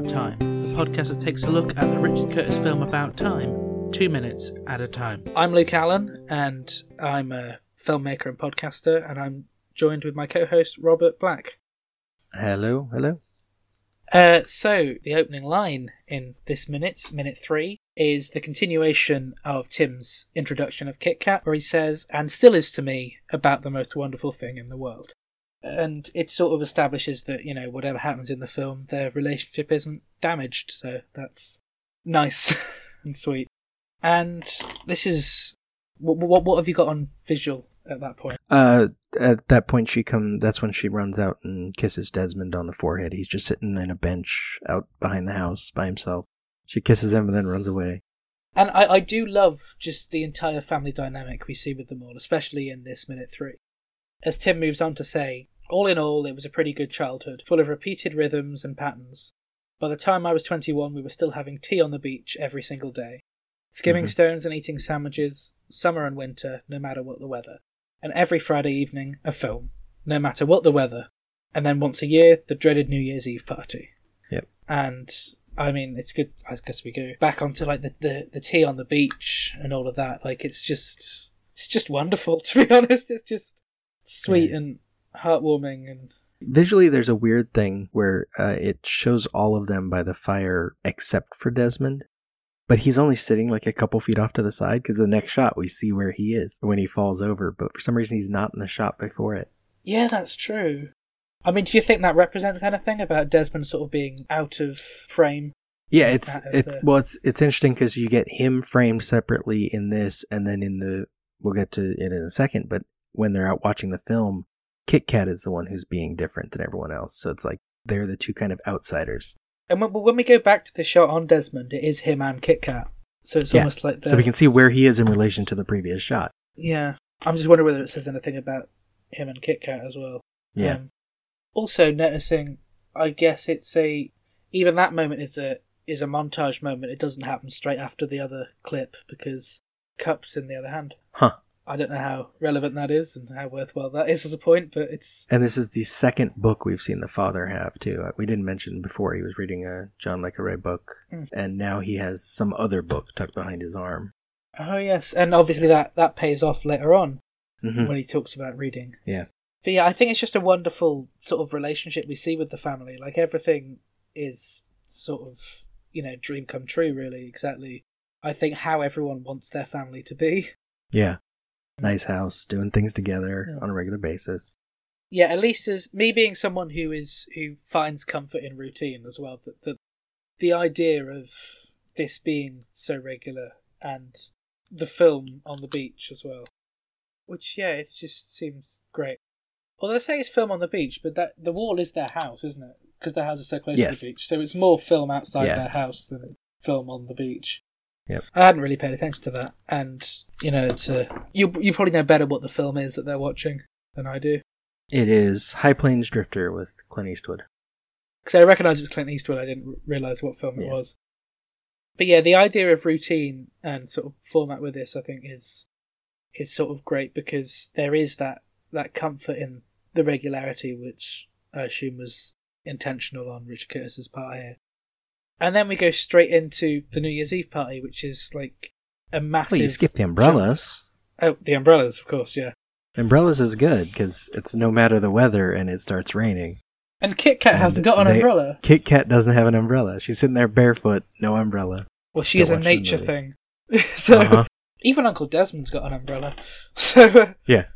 About Time, the podcast that takes a look at the Richard Curtis film about time, two minutes at a time. I'm Luke Allen, and I'm a filmmaker and podcaster, and I'm joined with my co host, Robert Black. Hello, hello. Uh, so, the opening line in this minute, minute three, is the continuation of Tim's introduction of Kit Kat, where he says, and still is to me about the most wonderful thing in the world. And it sort of establishes that, you know, whatever happens in the film, their relationship isn't damaged, so that's nice and sweet. And this is. What, what, what have you got on visual at that point? Uh, at that point, she come. That's when she runs out and kisses Desmond on the forehead. He's just sitting in a bench out behind the house by himself. She kisses him and then runs away. And I, I do love just the entire family dynamic we see with them all, especially in this minute three. As Tim moves on to say, all in all, it was a pretty good childhood, full of repeated rhythms and patterns. By the time I was 21, we were still having tea on the beach every single day, skimming Mhm. stones and eating sandwiches, summer and winter, no matter what the weather. And every Friday evening, a film, no matter what the weather. And then once a year, the dreaded New Year's Eve party. Yep. And I mean, it's good. I guess we go back onto like the, the, the tea on the beach and all of that. Like, it's just, it's just wonderful to be honest. It's just sweet Yeah. and heartwarming and Visually, there's a weird thing where uh, it shows all of them by the fire except for Desmond. But he's only sitting like a couple feet off to the side because the next shot we see where he is when he falls over. But for some reason, he's not in the shot before it. yeah, that's true. I mean, do you think that represents anything about Desmond sort of being out of frame? Yeah, it's That is it. the- Well, it's it's interesting because you get him framed separately in this, and then in the we'll get to it in a second. But when they're out watching the film, Kit Kat is the one who's being different than everyone else. So it's like they're the two kind of outsiders. And when, when we go back to the shot on Desmond, it is him and Kit Kat. So it's Yeah, almost like the So we can see where he is in relation to the previous shot. yeah. I'm just wondering whether it says anything about him and Kit Kat as well. Yeah, Um, also noticing, I guess it's a even that moment is a is a montage moment. It doesn't happen straight after the other clip because cups in the other hand. huh. I don't know how relevant that is and how worthwhile that is as a point, but it's And this is the second book we've seen the father have too. Uh, We didn't mention before he was reading a John le Carre book, Mm. and now he has some other book tucked behind his arm. oh yes, and obviously that that pays off later on hmm when he talks about reading. Yeah. But yeah, I think it's just a wonderful sort of relationship we see with the family. Like everything is sort of you know dream come true, really. Exactly. I think how everyone wants their family to be. Yeah, nice house, doing things together Yeah. on a regular basis. Yeah, at least as me being someone who is who finds comfort in routine as well. That that the idea of this being so regular and the film on the beach as well, which yeah, it just seems great. Although I say it's film on the beach, but that the wall is their house, isn't it? Because their house is so close Yes. to the beach, so it's more film outside Yeah. their house than film on the beach. Yep. I hadn't really paid attention to that, and you know, it's a, you you probably know better what the film is that they're watching than I do. It is High Plains Drifter with Clint Eastwood. because I recognised it was Clint Eastwood. I didn't realise what film it was. But yeah, the idea of routine and sort of format with this, I think, is is sort of great because there is that that comfort in the regularity, which I assume was intentional on Richard Curtis's part here. And then we go straight into the New Year's Eve party, which is like a massive. Well, you skip the umbrellas. Oh, the umbrellas, of course, yeah. Umbrellas is good because it's no matter the weather and it starts raining. And Kit Kat And hasn't got an they- umbrella. Kit Kat doesn't have an umbrella. She's sitting there barefoot, no umbrella. Well, she Still is a nature thing. so Uh-huh. even Uncle Desmond's got an umbrella. So Yeah.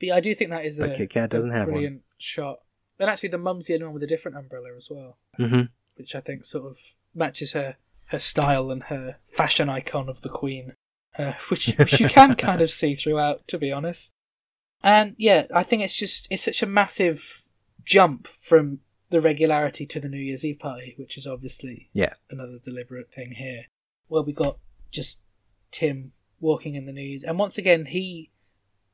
But I do think that is But a, Kit Kat doesn't have one. brilliant shot. And actually, the mum's the only one with a different umbrella as well, Mm-hmm. which I think sort of matches her her style and her fashion icon of the Queen, uh, which which you can kind of see throughout, to be honest. And yeah, I think it's just it's such a massive jump from the regularity to the New Year's Eve party, which is obviously Yeah. another deliberate thing here. Where we got just Tim walking in the New Year's, and once again he,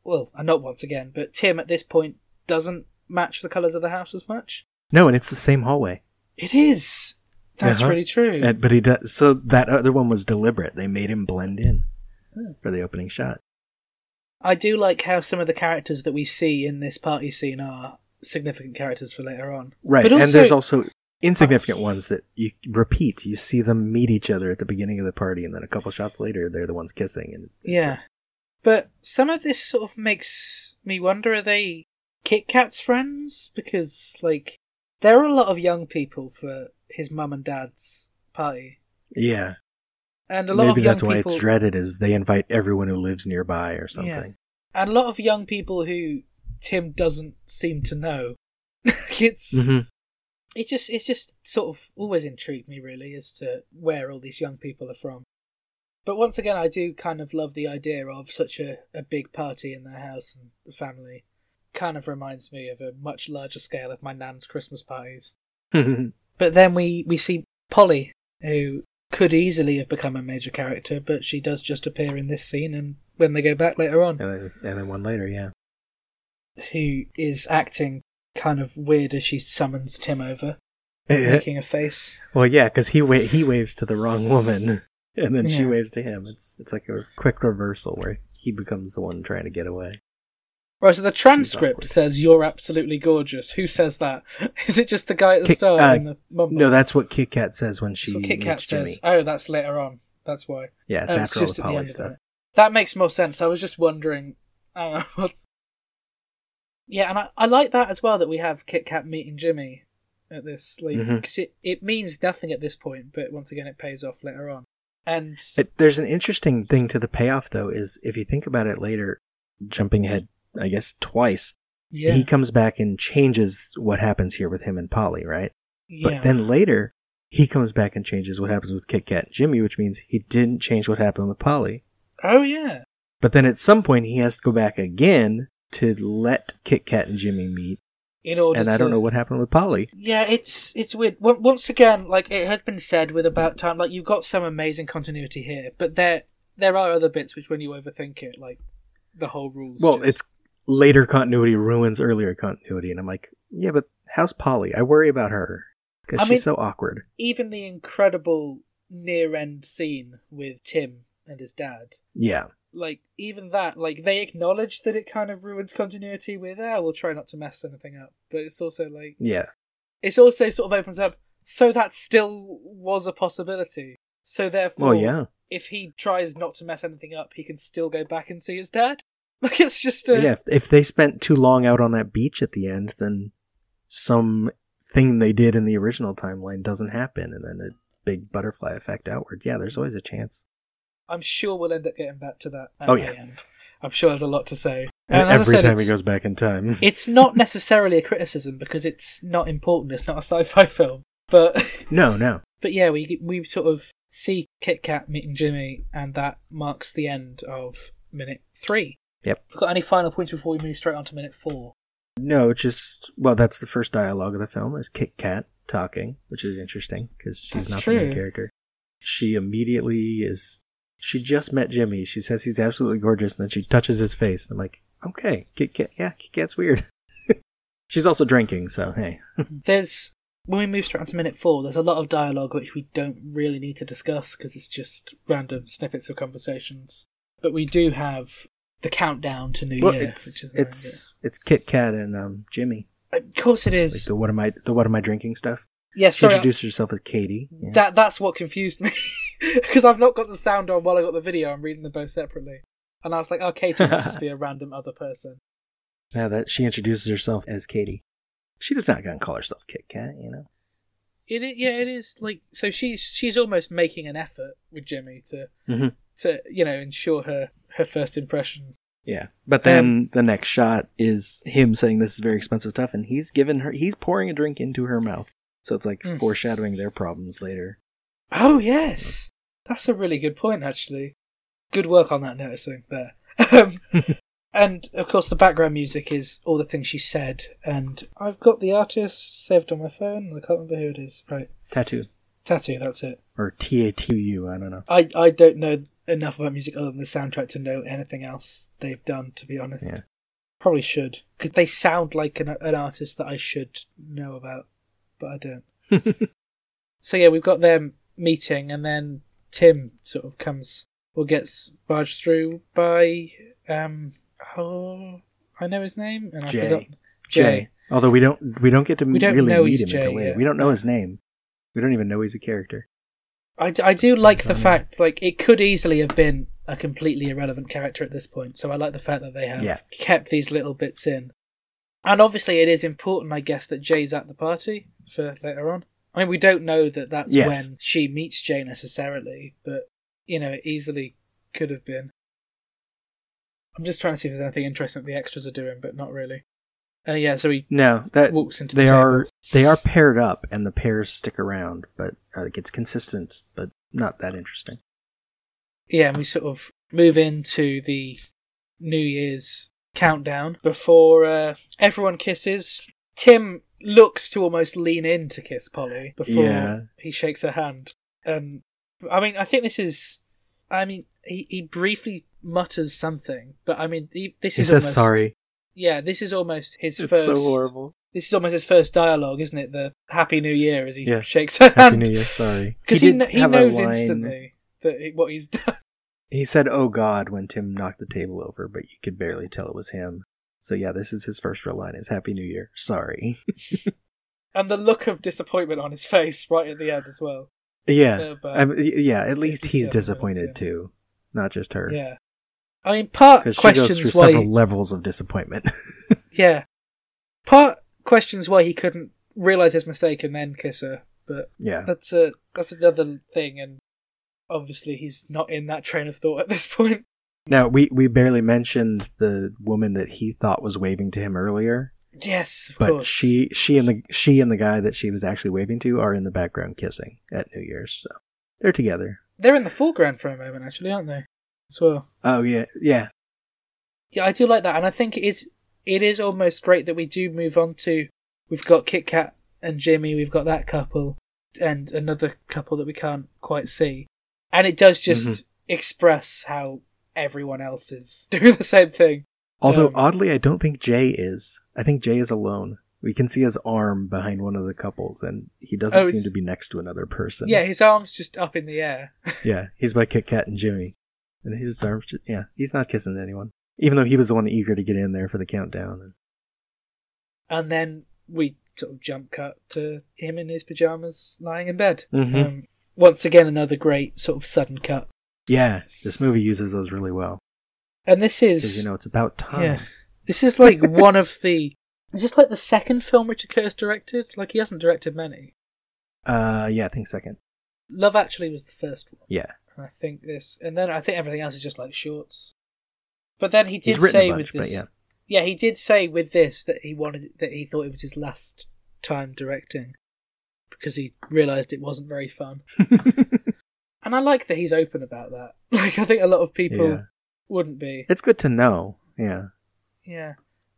well, uh, not once again, but Tim at this point doesn't match the colours of the house as much. No, and it's the same hallway. It is. That's Uh-huh. really true. But he does. So that other one was deliberate. They made him blend in for the opening shot. I do like how some of the characters that we see in this party scene are significant characters for later on. Right, But and there's also insignificant ones that you repeat. You see them meet each other at the beginning of the party, and then a couple shots later, they're the ones kissing. And Yeah. like- But some of this sort of makes me wonder are they Kit Kat's friends? Because, like, there are a lot of young people for his mum and dad's party. yeah. And a lot Maybe of young that's why people. it's dreaded, is they invite everyone who lives nearby or something. and a lot of young people who Tim doesn't seem to know. it's hmm it just it's just sort of always intrigued me really as to where all these young people are from. But once again, I do kind of love the idea of such a, a big party in their house and the family. Kind of reminds me of a much larger scale of my nan's Christmas parties. But then we, we see Polly, who could easily have become a major character, but she does just appear in this scene and when they go back later on, and, then, and then one later, yeah. who is acting kind of weird as she summons Tim over, making a face. well, yeah, because he wa- he waves to the wrong woman, and then she waves to him. It's it's like a quick reversal where he becomes the one trying to get away. Right, so the transcript says you're absolutely gorgeous. Who says that? Is it just the guy at the Kit- start uh, the? No, that's what Kit Kat says when she Kit Kat meets Jimmy. says. Oh, that's later on. That's why. Yeah, it's Oh, after all just the at the Polly stuff. it. That makes more sense. I was just wondering. Uh, what's... Yeah, and I, I like that as well that we have Kit Kat meeting Jimmy at this, like, Mhm. because it, it means nothing at this point, but once again, it pays off later on. And It, there's an interesting thing to the payoff, though, is if you think about it later, jumping ahead, I guess, twice, yeah, he comes back and changes what happens here with him and Polly, right? yeah, But then later, he comes back and changes what happens with Kit Kat and Jimmy, which means he didn't change what happened with Polly. oh yeah, But then at some point, he has to go back again to let Kit Kat and Jimmy meet. in order And I don't to- know what happened with Polly. Yeah, it's it's weird. Once again, like it had been said with About Time, like you've got some amazing continuity here, but there there are other bits which, when you overthink it, like the whole rules. Well, just- it's later continuity ruins earlier continuity, and I'm like, yeah, but how's Polly? I worry about her because she's mean- so awkward. even the incredible near end scene with Tim and his dad. Yeah, Like even that, like they acknowledge that it kind of ruins continuity with, ah, we'll try not to mess anything up. But it's also like yeah, it's also sort of opens up, so that still was a possibility. So therefore, well, yeah, if he tries not to mess anything up, he can still go back and see his dad. Like it's just a yeah. If, if they spent too long out on that beach at the end, then some thing they did in the original timeline doesn't happen, and then a big butterfly effect outward. Yeah, there's always a chance. I'm sure we'll end up getting back to that at Oh, the yeah. end. I'm sure there's a lot to say. And, I every said, time he it's- goes back in time, It's not necessarily a criticism because it's not important. It's not a sci-fi film, but no, no. but yeah, we we sort of see Kit Kat meeting Jimmy, and that marks the end of minute three. Yep. Got any final points before we move straight on to minute four? No, just well, that's the first dialogue of the film is Kit Kat talking, which is interesting because she's That's not the main character. She immediately is. She just met Jimmy. She says he's absolutely gorgeous, and then she touches his face. I'm like, okay, Kit Kat, yeah, Kit Kat's weird. she's also drinking, so hey, There's when we move straight on to minute four. There's a lot of dialogue which we don't really need to discuss because it's just random snippets of conversations. But we do have the countdown to New well, Year. it's which is it's it's Kit Kat and um Jimmy, of course it is. like the what am I the what am I drinking stuff. yeah, introduce herself as Katie. Yeah. That that's what confused me because I've not got the sound on while I got the video. I'm reading them both separately, and I was like, "Oh, Katie must just be a random other person." Now that she introduces herself as Katie, she does not gonna call herself Kit Kat, you know. It i- yeah, it is like so. She's she's almost making an effort with Jimmy to Mhm. to you know ensure her her first impression. Yeah, but then the next shot is him saying this is very expensive stuff, and he's given her he's pouring a drink into her mouth. So it's like Mm. foreshadowing their problems later. Oh yes, that's a really good point. Actually, good work on that noticing there. Um, and of course, the background music is all the things she said, and I've got the artist saved on my phone. I can't remember who it is. Right, Tattoo tattoo. That's it. or T A T U. I don't know. I I don't know enough about music other than the soundtrack to know anything else they've done. To be honest, Yeah. probably should because they sound like an, an artist that I should know about, but I don't. So yeah, we've got them meeting, and then Tim sort of comes or gets barged through by um oh I know his name and I Jay. forgot Jay. Although we don't we don't get to We don't really meet him until later. yet. We don't know his name. We don't even know he's a character. I, d- I do like the um, fact like it could easily have been a completely irrelevant character at this point. So I like the fact that they have Yeah. kept these little bits in. And obviously, it is important, I guess, that Jay's at the party for later on. I mean, we don't know that that's Yes. when she meets Jay necessarily, but you know, it easily could have been. I'm just trying to see if there's anything interesting that the extras are doing, but not really. Uh, yeah, so he No, that walks into they the are they are paired up, and the pairs stick around, but uh, it gets consistent, but not that interesting. yeah, and we sort of move into the New Year's countdown before uh, everyone kisses. Tim looks to almost lean in to kiss Polly before Yeah. he shakes her hand. And I mean, I think this is. I mean, he, he briefly mutters something, but I mean, he, this He is says almost, sorry. Yeah, this is almost his It's first. so horrible. This is almost his first dialogue, isn't it? The Happy New Year as he Yeah. shakes her hand. Happy hand New Year. Sorry. because he, did kn- he have a knows line- instantly that what he's done. He said, "Oh God," when Tim knocked the table over, but you could barely tell it was him. So yeah, this is his first real line: "Is Happy New Year." Sorry. and the look of disappointment on his face right at the end as well. yeah. Uh, but- I mean, y- yeah. At least he's 57 disappointed yeah. too, not just her. yeah. I mean, part Because she goes questions through why. several levels of disappointment. Yeah. Part questions why he couldn't realize his mistake and then kiss her, but yeah. that's a that's another thing, and obviously he's not in that train of thought at this point. Now we we barely mentioned the woman that he thought was waving to him earlier, Yes, of but course. she she and the she and the guy that she was actually waving to are in the background kissing at New Year's. So they're together. They're in the foreground for a moment, actually, aren't they? As well. Oh yeah, yeah. Yeah, I do like that, and I think it is it is almost great that we do move on to we've got Kit Kat and Jimmy, we've got that couple, and another couple that we can't quite see, and it does just Mhm. express how everyone else is doing the same thing. Although Um, oddly, I don't think Jay is. I think Jay is alone. We can see his arm behind one of the couples, and he doesn't Oh, seem to be next to another person. Yeah, his arms just up in the air. yeah. He's by Kit Kat and Jimmy, and his arms. Just, yeah, he's not kissing anyone, even though he was the one eager to get in there for the countdown. and then we sort of jump cut to him in his pajamas lying in bed. Mm-hmm. Um, once again, another great sort of sudden cut. Yeah, this movie uses those really well And this is you know it's about time. Yeah. This is like one of the. Is this like the second film Richard Curtis directed? Like he hasn't directed many. Uh, yeah, I think second. Love Actually was the first one, Yeah, I think this, and then I think everything else is just like shorts. But then he did say bunch, with this, yeah. yeah, he did say with this that he wanted that he thought it was his last time directing because he realised it wasn't very fun. And I like that he's open about that. Like I think a lot of people Yeah. wouldn't be. it's good to know. Yeah, Yeah.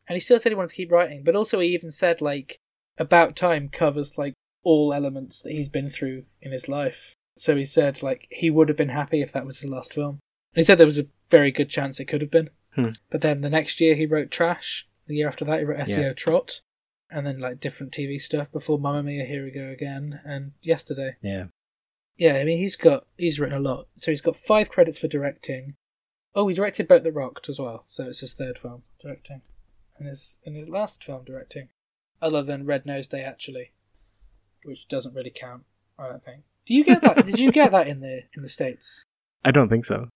And he still said he wanted to keep writing, but also he even said like about time covers like all elements that he's been through in his life. So he said like he would have been happy if that was his last film. And he said there was a very good chance it could have been. Hmm. But then the next year he wrote Trash. The year after that he wrote Esio Yeah. Trot. And then like different TV stuff before Mamma Mia, Here We Go Again, and Yesterday. yeah. Yeah, I mean he's got he's written a lot. So he's got five credits for directing. Oh, he directed Boat That Rocked as well, so it's his third film directing. And his and his last film directing. Other than Red Nose Day actually. Which doesn't really count, I don't think. Do you get that did you get that in the in the States? I don't think so.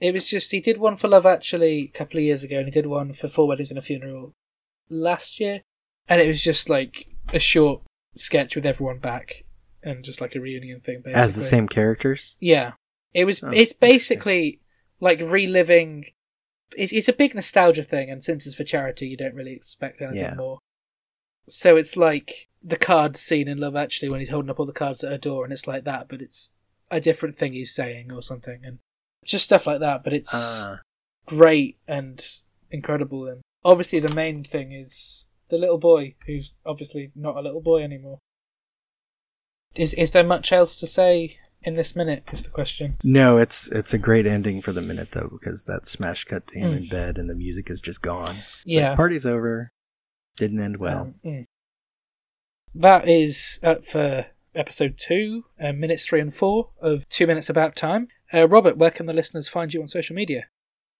It was just he did one for Love Actually a couple of years ago and he did one for Four Weddings and a Funeral last year. And it was just like a short sketch with everyone back and just like a reunion thing basically. As the same characters. Yeah, it was. Oh, it's basically like reliving. It's it's a big nostalgia thing, and since it's for charity, you don't really expect anything Yeah. more. So it's like the card scene in Love Actually when he's holding up all the cards at her door, and it's like that, but it's a different thing he's saying or something, and just stuff like that. But it's Uh, great and incredible, and obviously the main thing is the little boy who's obviously not a little boy anymore. Is is there much else to say in this minute? Is the question. no, it's it's a great ending for the minute though because that smash cut to him Mm. in bed and the music is just gone. It's Yeah. like, party's over. Didn't end well. Um, mm. That is up for episode two, uh, minutes three and four of Two Minutes About Time. Uh, Robert, where can the listeners find you on social media?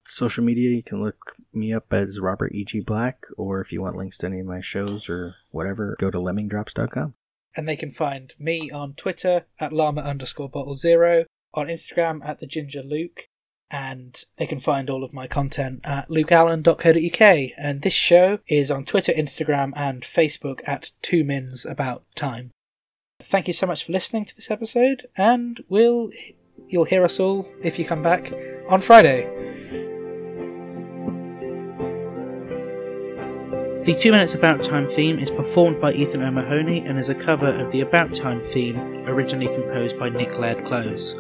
social media, you can look me up as Robert E.G. Black, or if you want links to any of my shows or whatever, go to lemmingdrops.com. And they can find me on Twitter at llama underscore bottle zero, on Instagram at the ginger luke, and they can find all of my content at lukeallen.co.uk. And this show is on Twitter, Instagram, and Facebook at two mins about time. Thank you so much for listening to this episode, and we'll you'll hear us all if you come back on Friday. The Two Minutes About Time theme is performed by Ethan O'Mahony and is a cover of the About Time theme originally composed by Nick Laird-Clowes.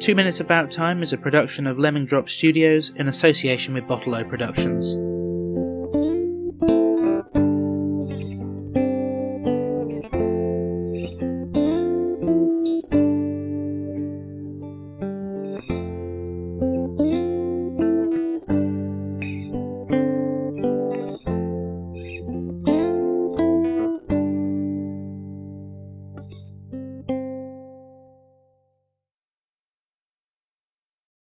Two Minutes About Time is a production of Lemming Drop Studios in association with Bottle O Productions.